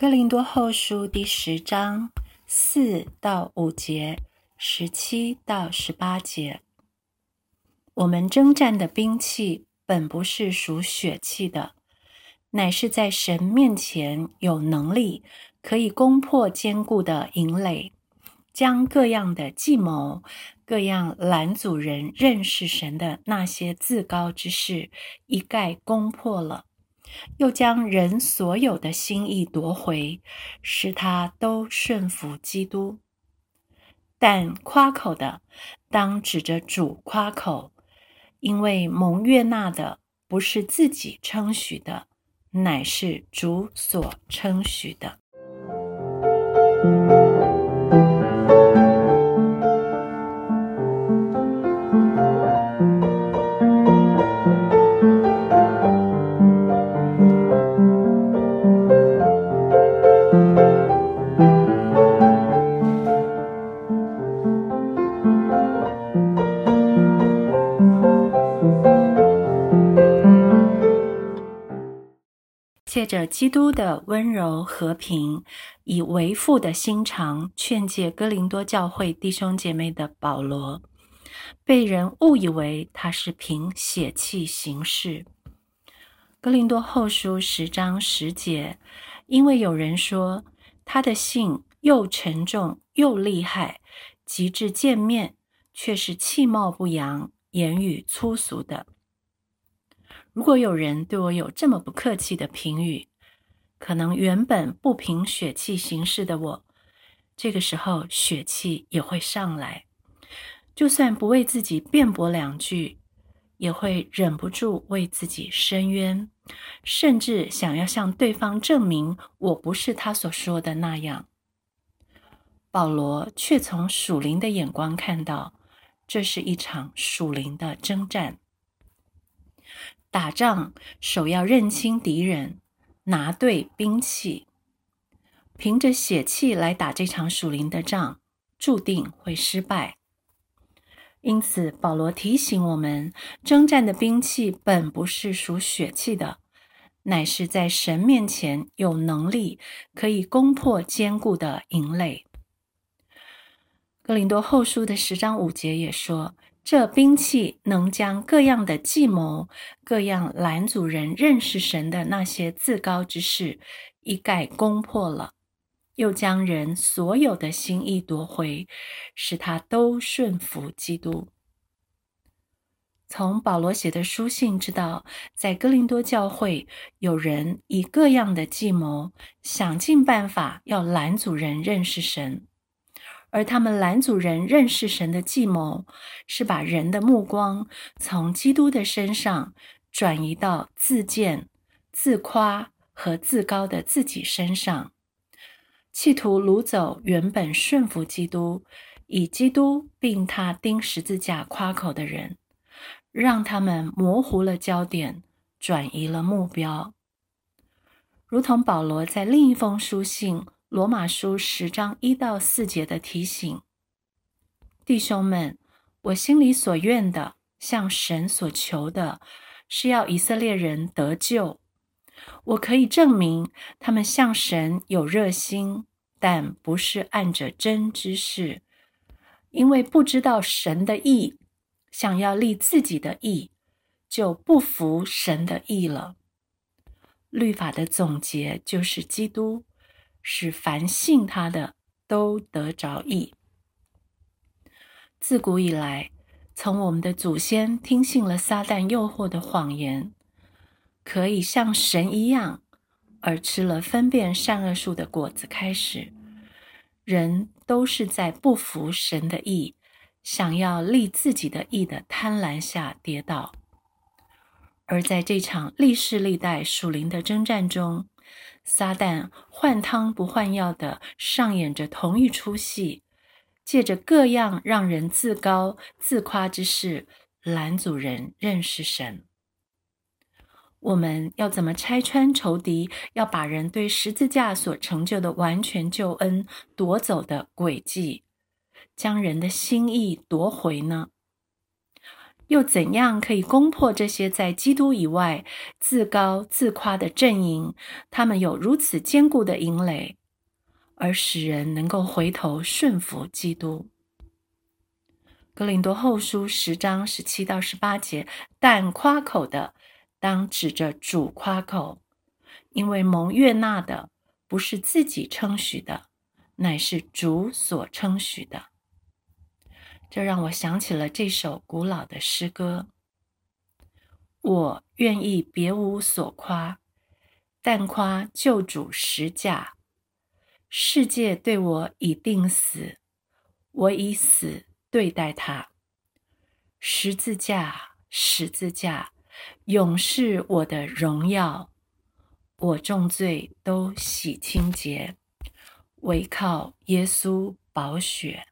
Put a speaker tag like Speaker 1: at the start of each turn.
Speaker 1: 哥林多后书第十章四到五节，十七到十八节。我们征战的兵器本不是属血气的，乃是在神面前有能力，可以攻破坚固的营垒，将各样的计谋、各样拦阻人认识神的那些自高之事，一概攻破了。又将人所有的心意夺回，使他都顺服基督。但夸口的，当指着主夸口，因为蒙悦纳的不是自己称许的，乃是主所称许的。着基督的温柔和平，以为父的心肠劝诫哥林多教会弟兄姐妹的保罗，被人误以为他是凭血气行事。哥林多后书十章十节，因为有人说他的信又沉重又厉害，及至见面却是气貌不扬、言语粗俗的。如果有人对我有这么不客气的评语，可能原本不凭血气行事的我，这个时候血气也会上来，就算不为自己辩驳两句，也会忍不住为自己申冤，甚至想要向对方证明我不是他所说的那样。保罗却从属灵的眼光看到，这是一场属灵的征战。打仗，首要认清敌人，拿对兵器。凭着血气来打这场属灵的仗，注定会失败。因此，保罗提醒我们，征战的兵器本不是属血气的，乃是在神面前有能力，可以攻破坚固的营垒。哥林多后书的十章五节也说。这兵器能将各样的计谋、各样拦阻人认识神的那些自高之事一概攻破了，又将人所有的心意夺回，使他都顺服基督。从保罗写的书信知道，在哥林多教会有人以各样的计谋，想尽办法要拦阻人认识神。而他们拦阻人认识神的计谋，是把人的目光从基督的身上转移到自荐、自夸和自高的自己身上，企图掳走原本顺服基督、以基督并他钉十字架夸口的人，让他们模糊了焦点，转移了目标，如同保罗在另一封书信。罗马书十章一到四节的提醒，弟兄们，我心里所愿的，向神所求的，是要以色列人得救。我可以证明，他们向神有热心，但不是按着真知识，因为不知道神的意，想要立自己的意，就不服神的意了。律法的总结就是基督。使凡信他的都得着益。自古以来，从我们的祖先听信了撒旦诱惑的谎言，可以像神一样，而吃了分辨善恶树的果子开始，人都是在不服神的意，想要立自己的意的贪婪下跌倒。而在这场历世历代属灵的征战中，撒旦换汤不换药的上演着同一出戏，借着各样让人自高自夸之事，拦阻人认识神。我们要怎么拆穿仇敌，要把人对十字架所成就的完全救恩夺走的诡计，将人的心意夺回呢？又怎样可以攻破这些在基督以外自高自夸的阵营？他们有如此坚固的营垒，而使人能够回头顺服基督。格林多后书十章十七到十八节，但夸口的当指着主夸口，因为蒙悦纳的不是自己称许的，乃是主所称许的。这让我想起了这首古老的诗歌：“我愿意别无所夸，但夸救主十架。世界对我已定死，我以死对待他。十字架，十字架，永是我的荣耀。我重罪都洗清洁，唯靠耶稣宝血。